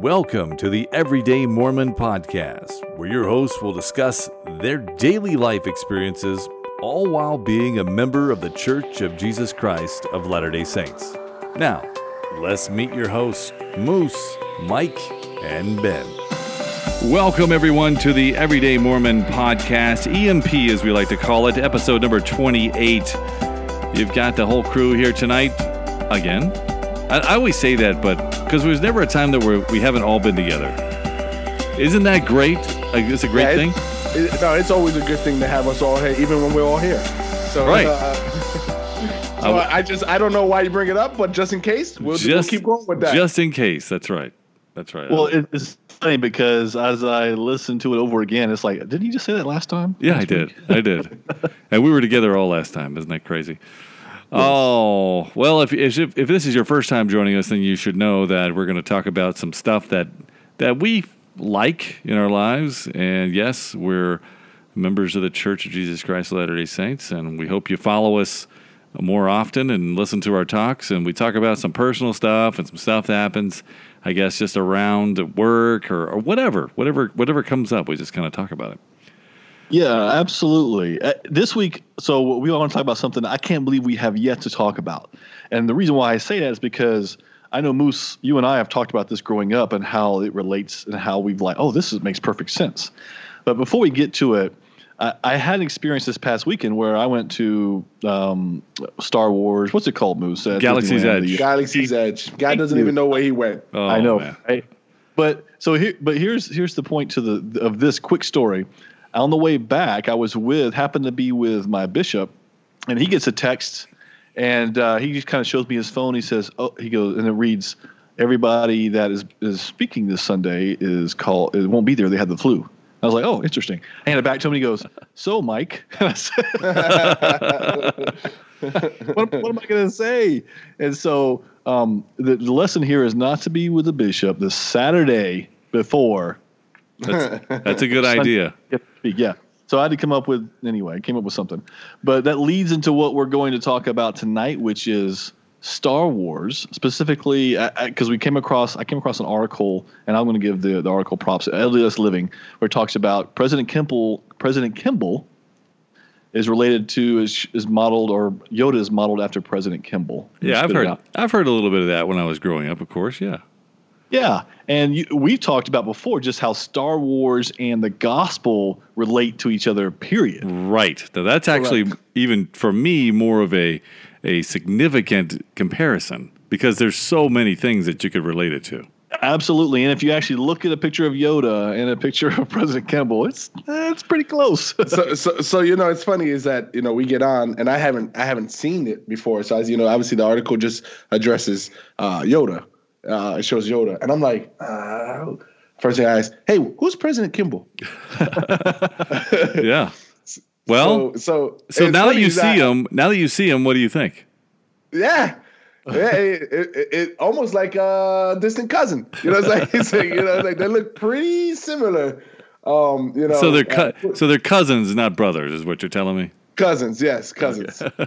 Welcome to the Everyday Mormon Podcast, where your hosts will discuss their daily life experiences, all while being a member of the Church of Jesus Christ of Latter day Saints. Now, let's meet your hosts, Moose, Mike, and Ben. Welcome, everyone, to the Everyday Mormon Podcast, EMP as we like to call it, episode number 28. You've got the whole crew here tonight again. I, I always say that, but because there's never a time that we're, we haven't all been together. Isn't that great? Like, it's a great Yeah, thing. it- it- no, it's always a good thing to have us all here, even when we're all here. So, Right. uh, so I, I just I don't know why you bring it up, but just in case, we'll, we'll Just- keep going with that. Just in case. That's right. That's right. Well, it, it's funny because as I listened to it over again, it's like, didn't you just say that last time? Yeah, I Last did. I did. and we were together all last time. Isn't that crazy? Oh, well, if, if if this is your first time joining us, then you should know that we're going to talk about some stuff that that we like in our lives. And yes, we're members of the Church of Jesus Christ of Latter-day Saints, and we hope you follow us more often and listen to our talks. And we talk about some personal stuff and some stuff that happens, I guess, just around work or, or whatever, whatever, whatever comes up. We just kind of talk about it. Yeah, absolutely. Uh, this week, so we want to talk about something I can't believe we have yet to talk about. And the reason why I say that is because I know Moose, you and I have talked about this growing up and how it relates and how we've like, oh, this is, makes perfect sense. But before we get to it, I, I had an experience this past weekend where I went to um, Star Wars. What's it called, Moose? At Galaxy's Disneyland, Edge. the- Galaxy's Edge. Guy doesn't you. even know where he went. Oh, I know, man. right? But so here, but here's here's the point to the of this quick story. On the way back, I was with happened to be with my bishop, and he gets a text, and uh, he just kind of shows me his phone. He says, "Oh," he goes, and it reads, "Everybody that is is speaking this Sunday is called. It won't be there. They had the flu." I was like, "Oh, interesting." I hand it back to him. and He goes, "So, Mike." And I said, what, what am I going to say? And so um, the, the lesson here is not to be with the bishop the Saturday before. That's, that's a good idea. Yeah. So I had to come up with anyway. I came up with something, but that leads into what we're going to talk about tonight, which is Star Wars, specifically because we came across. I came across an article, and I'm going to give the, the article props. LDS Living, where it talks about President Kimball. President Kimball is related to is, is modeled or Yoda is modeled after President Kimball. Yeah, I've heard. I've heard a little bit of that when I was growing up. Of course, yeah. Yeah, and you, we've talked about before just how Star Wars and the gospel relate to each other. Period. Right. Now that's actually even for me more of a a significant comparison because there's so many things that you could relate it to. Absolutely, and if you actually look at a picture of Yoda and a picture of President Kimball, it's it's pretty close. so, so, so you know, it's funny is that you know we get on, and I haven't I haven't seen it before. So as you know, obviously the article just addresses uh, Yoda. Uh, it shows Yoda, and I'm like, uh, first thing I ask, hey, who's President Kimball? Yeah. Well, so so, so now that you see him, now that you see him, what do you think? Yeah. Yeah, it, it, it, almost like a distant cousin. You know, it's like, it's like you know, like they look pretty similar. Um, you know, So they're uh, cu- so they're cousins, not brothers, is what you're telling me. Cousins. Yes, cousins.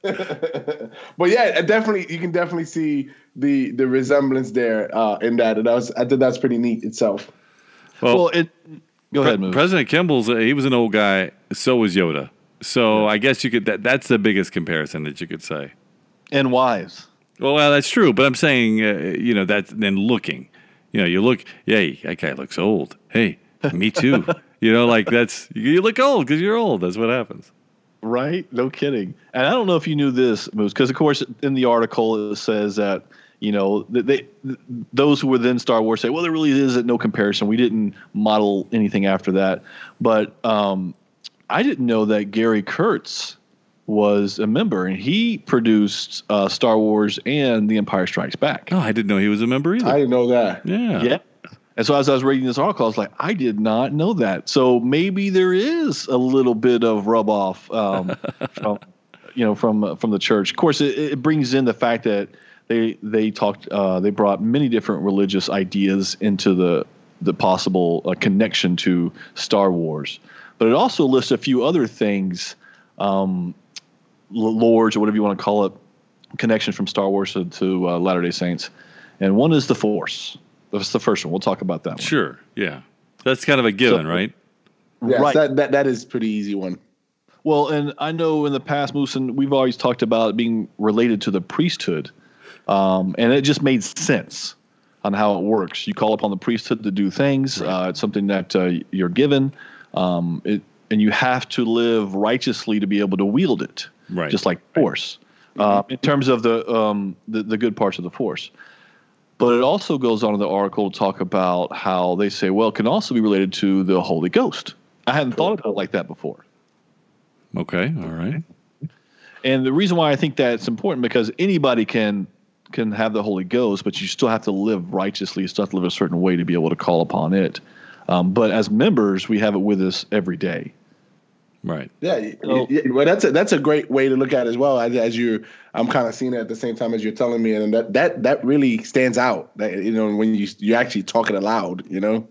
but yeah, definitely you can definitely see the the resemblance there uh, in that, and I was I think that's pretty neat itself. Well, well, it. Go Pre- ahead, Moose. President Kimball's uh, he was an old guy. So was Yoda. So I guess you could that that's the biggest comparison that you could say. and wives. Well, well, that's true, but I'm saying, uh, you know, that's then looking. You know, you look, hey, that guy looks old. Hey, me too. you know, like that's you look old because you're old. That's what happens. Right? No kidding. And I don't know if you knew this, Moose, because of course in the article it says that you know that they those who were then Star Wars say, well, there really isn't no comparison. We didn't model anything after that. But um, I didn't know that Gary Kurtz was a member, and he produced uh, Star Wars and The Empire Strikes Back. Oh, I didn't know he was a member either. I didn't know that. yeah. Yeah. And so as I was reading this article, I was like, I did not know that. So maybe there is a little bit of rub off um, from, you know, from uh, from the church. Of course, it, it brings in the fact that they they talked uh, they brought many different religious ideas into the the possible uh, connection to Star Wars, but it also lists a few other things, um, lords or whatever you want to call it, connection from Star Wars to, to uh, Latter Day Saints, and one is the Force. That's the first one. We'll talk about that one. Sure. Yeah. That's kind of a given, So- right? Yes, Right. that, that that is pretty easy one. Well, and I know in the past, Moose, and we've always talked about it being related to the priesthood, um, and it just made sense on how it works. You call upon the priesthood to do things. Right. Uh, it's something that uh, you're given, um, it, and you have to live righteously to be able to wield it, Right. just like force. Uh, in terms of the, um, the the good parts of the force. But it also goes on in the article to talk about how they say, well, it can also be related to the Holy Ghost. I hadn't thought about it like that before. Okay. All right. And the reason why I think that it's important because anybody can can have the Holy Ghost, but you still have to live righteously. You still have to live a certain way to be able to call upon it. Um, but as members, we have it with us every day. Right. Yeah, So- y- well, that's a that's a great way to look at it as well. As, as you, I'm kind of seeing it at the same time as you're telling me, and that that that really stands out. That you know when you you actually talk it aloud, you know.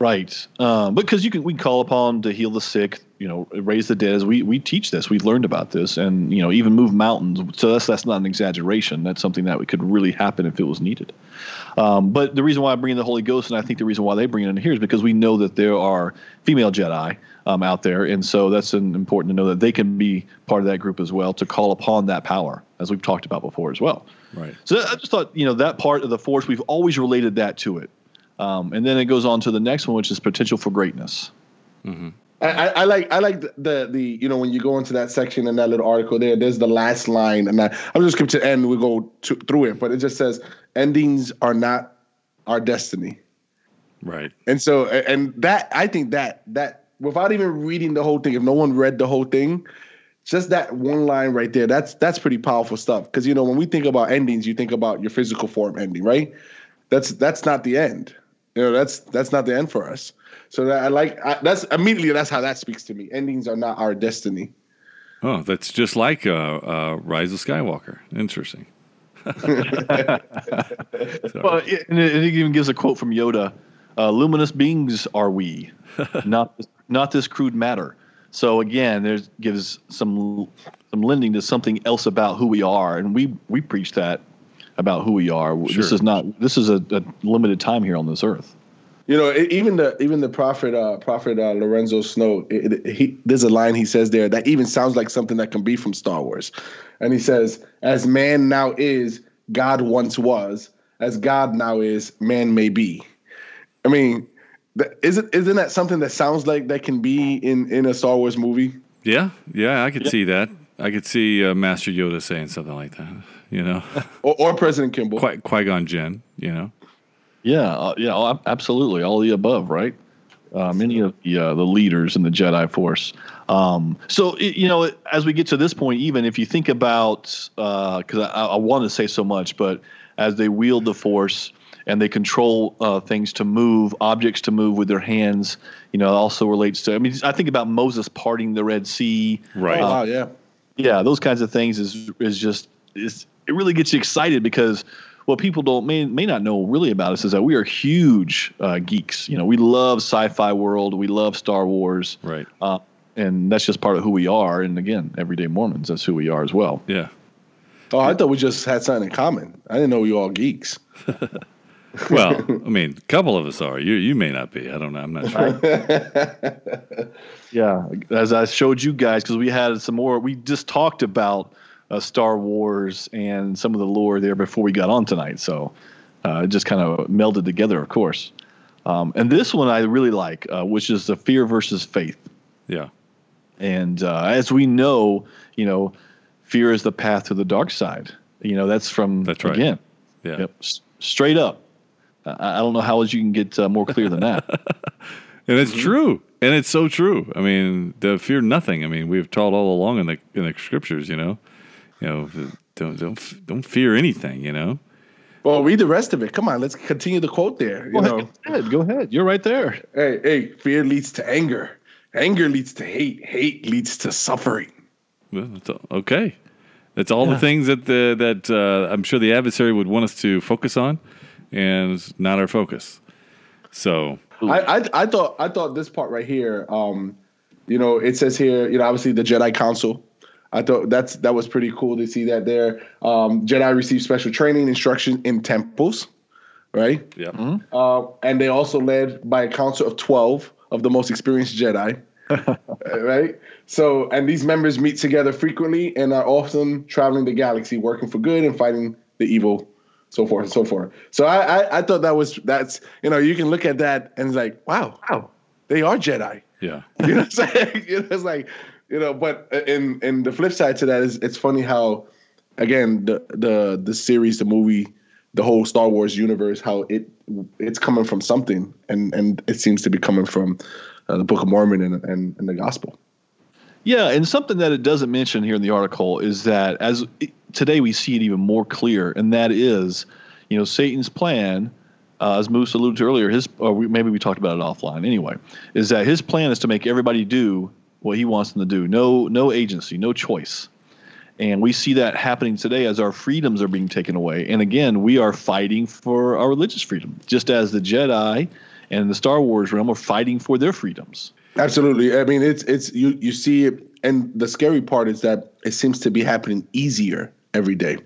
Right. Um, because you can we can call upon to heal the sick, you know, raise the dead. We we teach this. We've learned about this, and you know, even move mountains. So that's that's not an exaggeration. That's something that could really happen if it was needed. Um, but the reason why I bring in the Holy Ghost, and I think the reason why they bring it in here is because we know that there are female Jedi um, out there, and so that's an, important to know that they can be part of that group as well to call upon that power, as we've talked about before as well. Right. So I just thought, you know, that part of the force, we've always related that to it. Um, and then it goes on to the next one, which is potential for greatness. I, I, I like I like the, the the you know when you go into that section in that little article there. There's the last line, and I, I'm just going to end. We go to, through it, but it just says endings are not our destiny. Right. And so, and that I think that that without even reading the whole thing, if no one read the whole thing, just that one line right there, that's that's pretty powerful stuff. Because you know, when we think about endings, you think about your physical form ending, right? That's that's not the end. You know, that's that's not the end for us. So that I like I, that's immediately that's how that speaks to me. Endings are not our destiny. Oh, that's just like uh, uh, Rise of Skywalker. Interesting. So- Well, it, and it, it even gives a quote from Yoda: uh, "Luminous beings are we, not this, not this crude matter." So again, there's gives some some lending to something else about who we are, and we we preach that about who we are. This is not this is a, a limited time here on this earth. You know, even the even the prophet uh, prophet uh, Lorenzo Snow, it, it- he, there's a line he says there that even sounds like something that can be from Star Wars, and he says, "As man now is, God once was; as God now is, man may be." I mean, th- isn't isn't that something that sounds like that can be in in a Star Wars movie? Yeah. Yeah. I could see that. I could see uh, Master Yoda saying something like that. You know, Or, or President Kimball? Qui Qui Gon Jinn. You know. Yeah, uh, yeah, oh, absolutely, all the above, right? Uh, many of the uh, the leaders in the Jedi Force. Um, so it, you know, as we get to this point, even if you think about, because I, I want to say so much, but as they wield the Force and they control uh, things to move, objects to move with their hands, you know, it also relates to. I mean, I think about Moses parting the Red Sea. Right. Oh, wow, yeah. Yeah, those kinds of things is is just is it really gets you excited because what people don't may may not know really about us is that we are huge uh, geeks. You know, we love sci-fi world, we love Star Wars, Right. uh, and that's just part of who we are. And again, everyday Mormons, that's who we are as well. Yeah. Oh, I thought we just had something in common. I didn't know we were all geeks. Well, I mean, a couple of us are. You you may not be. I don't know. I'm not sure. Yeah, as I showed you guys, because we had some more. We just talked about uh, Star Wars and some of the lore there before we got on tonight, so uh, it just kind of melded together, of course. Um, and this one I really like, uh, which is the fear versus faith. Yeah. And uh, as we know, you know, fear is the path to the dark side. You know, that's from That's right. again, Yeah. yep, s- straight up. I, I don't know how else you can get uh, more clear than that. And it's true. And it's so true. I mean, the fear nothing. I mean, we've taught all along in the in the scriptures, you know. You know, don't don't don't fear anything, you know. Well, read the rest of it. Come on, let's continue the quote there. You Go know, ahead, go ahead. You're right there. hey, hey, fear leads to anger. Anger leads to hate. Hate leads to suffering. Well, that's all- okay. That's all the things that the that uh, I'm sure the adversary would want us to focus on, and it's not our focus. So I, I I thought I thought this part right here, um, you know, it says here, you know, obviously the Jedi Council. I thought that's that was pretty cool to see that there. Um, Jedi received special training instruction in temples. right? Yeah. Uh, and they also led by a council of 12 of the most experienced Jedi. Uh, right? So, and these members meet together frequently and are often traveling the galaxy, working for good and fighting the evil, so forth and so forth. So, I, I, I thought that was that's you know you can look at that and it's like wow, wow, they are Jedi. Yeah. You know what I'm saying? You know, it's like, you know, but in in the flip side to that is it's funny how again the the the series, the movie, the whole Star Wars universe, how it it's coming from something and and it seems to be coming from uh, the Book of Mormon and, and and the gospel. Yeah, and something that it doesn't mention here in the article is that as today we see it even more clear, and that is, you know, Satan's plan, uh, as Moose alluded to earlier, his or we, maybe we talked about it offline anyway, is that his plan is to make everybody do what he wants them to do. No, no agency, no choice. And we see that happening today as our freedoms are being taken away. And again, we are fighting for our religious freedom, just as the Jedi and the Star Wars realm are fighting for their freedoms. Absolutely. I mean, it's it's you you see it, and the scary part is that it seems to be happening easier every day,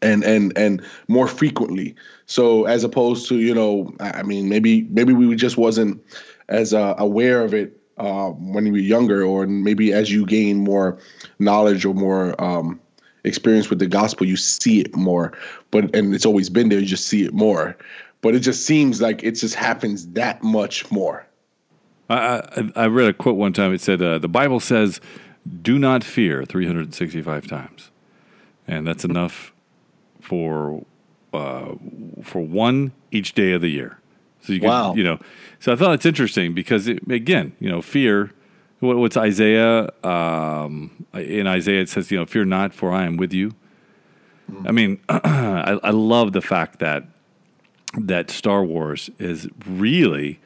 and and and more frequently. So as opposed to you know, I mean, maybe maybe we just wasn't as uh, aware of it uh, when you were younger, or maybe as you gain more knowledge or more um, experience with the gospel, you see it more. But and it's always been there. You just see it more. But it just seems like it just happens that much more. I, I, I read a quote one time. It said, uh, "The Bible says, do not fear 365 times,' and that's enough for uh, for one each day of the year." So you can, Wow. you know. So I thought it's interesting because it, again, you know, fear. What, what's Isaiah? Um, in Isaiah, it says, you know, fear not, for I am with you. I mean, I, I love the fact that that Star Wars is really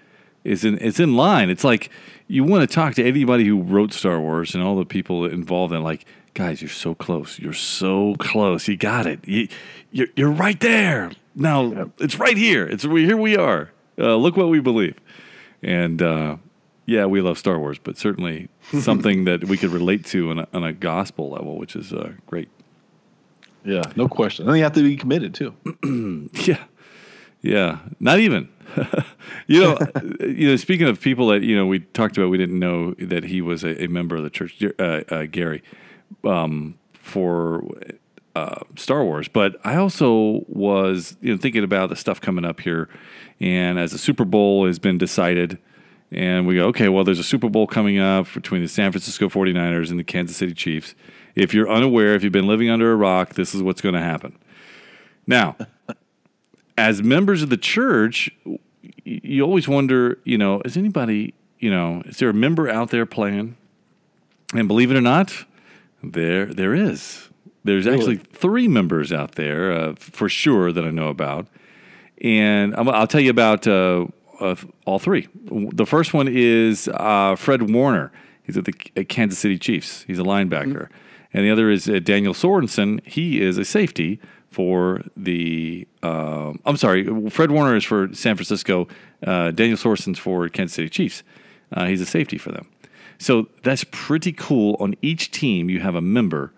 is in it's in line. It's like you want to talk to anybody who wrote Star Wars and all the people involved in like guys, you're so close. You're so close. You got it. You, you're you're right there. Now it's right here. It's here we are. Uh, look what we believe. And uh, yeah, we love Star Wars, but certainly something that we could relate to on a, on a gospel level, which is uh, great. Yeah, no question. And you have to be committed too. Yeah, yeah. Not even. you know, you know. Speaking of people that you know, we talked about, we didn't know that he was a, a member of the church, uh, uh, Gary, um, for uh, Star Wars. But I also was, you know, thinking about the stuff coming up here, and as the Super Bowl has been decided. And we go, okay, well, there's a Super Bowl coming up between the San Francisco 49ers and the Kansas City Chiefs. If you're unaware, if you've been living under a rock, this is what's going to happen. Now, as members of the church, you always wonder, you know, is anybody, you know, is there a member out there playing? And believe it or not, there there is. There's actually three members out there uh, for sure that I know about, and I'm, I'll tell you about uh, uh, all three. The first one is uh, Fred Warner. He's at the at Kansas City Chiefs. He's a linebacker, and the other is uh, Daniel Sorensen. He is a safety for the. Um, I'm sorry, Fred Warner is for San Francisco. Uh, Daniel Sorensen's for Kansas City Chiefs. Uh, he's a safety for them. So that's pretty cool. On each team, you have a member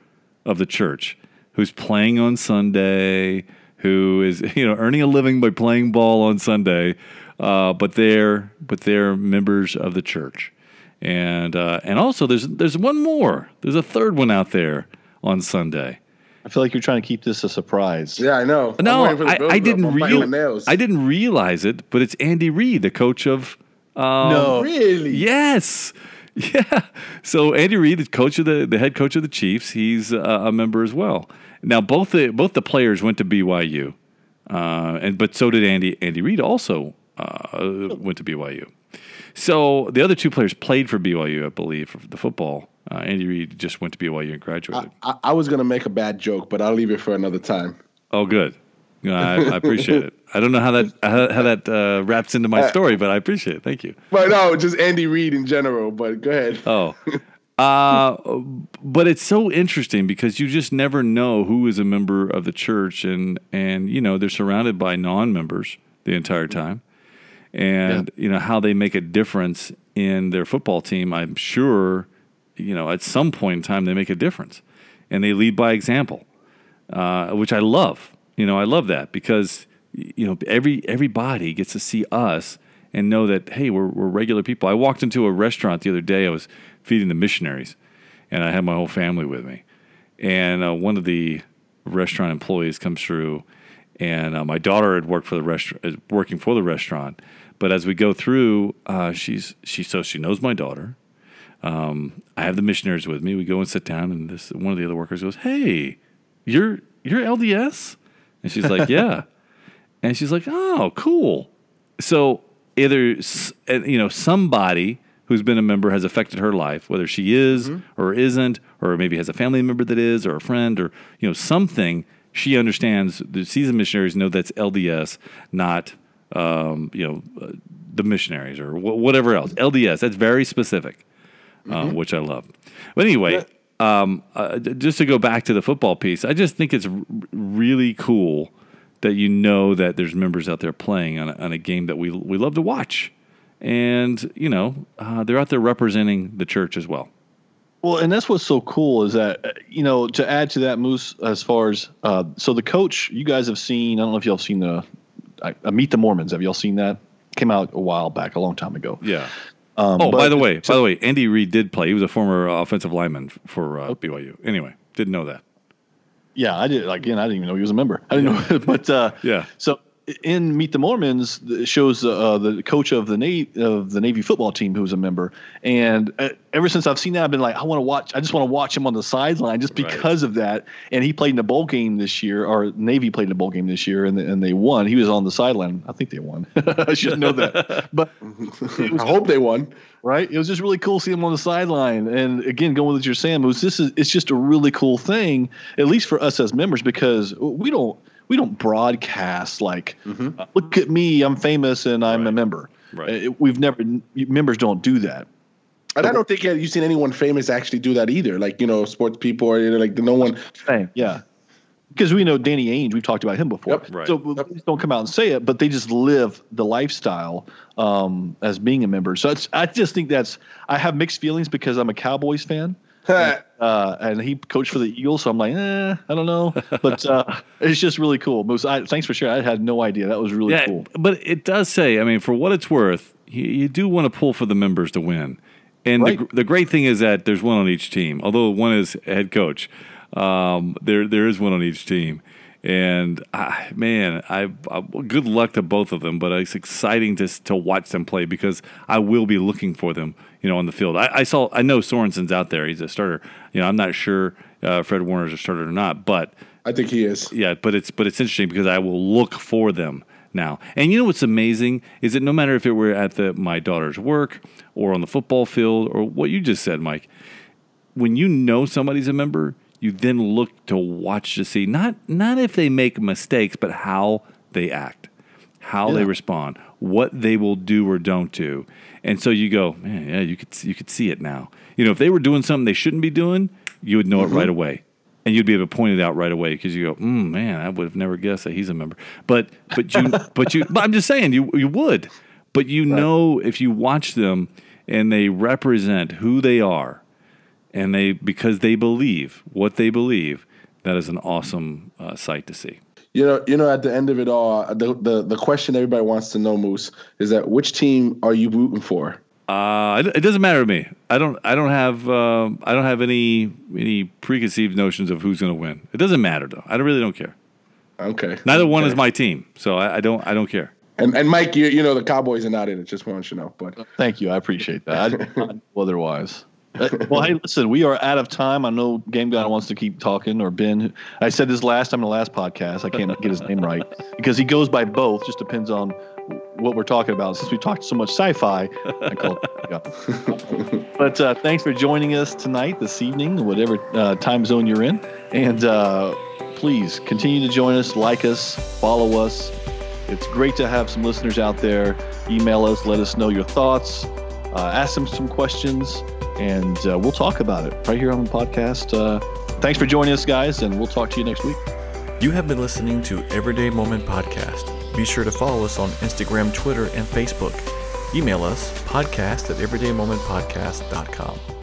of the church who's playing on Sunday, who is you know earning a living by playing ball on Sunday, uh, but they're but they're members of the church, and uh, and also there's there's one more. There's a third one out there on Sunday. I feel like you're trying to keep this a surprise. Yeah, I know. I'm No, waiting for the I. I didn't I'm biting my real. I didn't realize it, but it's Andy Reid, the coach of. Um, No. really. Yes. Yeah. So Andy Reid, the coach of the the head coach of the Chiefs, he's uh, a member as well. Now both the both the players went to BYU, uh, and but so did Andy. Andy Reid also uh, went to BYU. So the other two players played for BYU, I believe, for the football. Uh, Andy Reid just went to BYU and graduated. I, I was gonna make a bad joke, but I'll leave it for another time. oh, good. No, I, I appreciate it. I don't know how that how, how that uh, wraps into my story, but I appreciate it. Thank you. But no, just Andy Reid in general. But go ahead. Oh. Uh, but it's so interesting because you just never know who is a member of the church, and and you know they're surrounded by non-members the entire time, and you know how they make a difference in their football team. I'm sure, you know, at some point in time they make a difference, and they lead by example, uh, which I love. You know, I love that because you know, every everybody gets to see us and know that hey, we're we're regular people. I walked into a restaurant the other day. I was feeding the missionaries, and I had my whole family with me. And uh, one of the restaurant employees comes through, and uh, my daughter had worked for the restaurant, working for the restaurant. But as we go through, uh, she's she so she knows my daughter. Um, I have the missionaries with me. We go and sit down, and this one of the other workers goes, "Hey, you're you're LDS," and she's like, "Yeah," and she's like, "Oh, cool." So either you know somebody who's been a member has affected her life, whether she is mm-hmm. or isn't, or maybe has a family member that is, or a friend, or you know something. She understands. The seasoned missionaries know that's LDS, not um, you know uh, the missionaries or wh- whatever else. LDS. That's very specific, uh, mm-hmm. which I love. But anyway. Um, uh, just to go back to the football piece, I just think it's r- really cool that you know that there's members out there playing on a, on a game that we we love to watch and you know uh, they're out there representing the church as well. Well, and that's what's so cool is that uh, you know to add to that, Moose, as far as uh, so the coach, you guys have seen. I don't know if y'all seen the uh, Meet the Mormons. Have y'all seen that? Came out a while back, a long time ago. Yeah. Um, oh, by the way, so, by the way, Andy Reid did play. He was a former offensive lineman for uh, okay. BYU. Anyway, didn't know that. Yeah, I did. Like, again, I didn't even know he was a member. I didn't know, but uh, yeah. So in Meet the Mormons it shows uh, the coach of the Navy of the Navy football team who's a member, and uh, ever since I've seen that, I've been like, I want to watch. I just want to watch him on the sideline just because right. of that. And he played in a bowl game this year, or Navy played in a bowl game this year, and and they won. He was on the sideline. I think they won. I should know that, but was, I hope they won. Right? It was just really cool seeing him on the sideline. And again, going with what you're saying, was this is it's just a really cool thing, at least for us as members, because we don't we don't broadcast like, mm-hmm. uh, look at me, I'm famous and I'm right. a member. Right. Uh, we've never members don't do that. And I don't think you've seen anyone famous actually do that either. Like you know, sports people or like no one. Same, yeah. Because we know Danny Ainge, we've talked about him before. Yep. Right. So yep. don't come out and say it, but they just live the lifestyle um, as being a member. So I just think that's I have mixed feelings because I'm a Cowboys fan and, uh, and, he coached for the Eagles, so I'm like, eh, I don't know, but uh, it's just really cool. Moose, I, thanks for sharing. I had no idea. That was really yeah, cool. But it does say, I mean, for what it's worth, you, you do want to pull for the members to win. And right. the, the great thing is that there's one on each team. Although one is head coach, um, there there is one on each team. And I, man, I, I, good luck to both of them. But it's exciting to to watch them play because I will be looking for them, you know, on the field. I, I saw, I know Sorensen's out there; he's a starter. You know, I'm not sure uh, Fred Warner's a starter or not, but I think he is. Yeah, but it's but it's interesting because I will look for them now. And you know what's amazing is that no matter if it were at the my daughter's work or on the football field or what you just said, Mike, when you know somebody's a member, you then look to watch to see not not if they make mistakes, but how they act, how yeah. they respond, what they will do or don't do. And so you go, man, yeah, you could you could see it now. You know, if they were doing something they shouldn't be doing, you would know mm-hmm. it right away. And you'd be able to point it out right away because you go, mm, man, I would have never guessed that he's a member. But but you but you but I'm just saying you you would. But you right. know if you watch them and they represent who they are and they because they believe what they believe. That is an awesome uh, sight to see. You know, you know, at the end of it all, the, the the question everybody wants to know, Moose, is that which team are you rooting for? Uh, it, it doesn't matter to me. I don't. I don't have. Uh, I don't have any any preconceived notions of who's going to win. It doesn't matter though. I don't, really don't care. Okay. Neither okay. one is my team, so I, I, don't. I don't care. And and Mike, you you know the Cowboys are not in it. Just want you to know. But thank you. I appreciate that. I, otherwise. Well, hey, listen, we are out of time. I know Game Guy wants to keep talking, or Ben. I said this last time in the last podcast. I can't get his name right because he goes by both. Just depends on what we're talking about. Since we talked so much sci-fi, I call it. but uh, thanks for joining us tonight, this evening, whatever uh, time zone you're in, and uh, please continue to join us, like us, follow us. It's great to have some listeners out there. Email us, let us know your thoughts, uh, ask them some questions and uh, we'll talk about it right here on the podcast. Uh, thanks for joining us, guys, and we'll talk to you next week. You have been listening to Everyday Mormon Podcast. Be sure to follow us on Instagram, Twitter, and Facebook. Email us podcast at everydaymormonpodcast.com.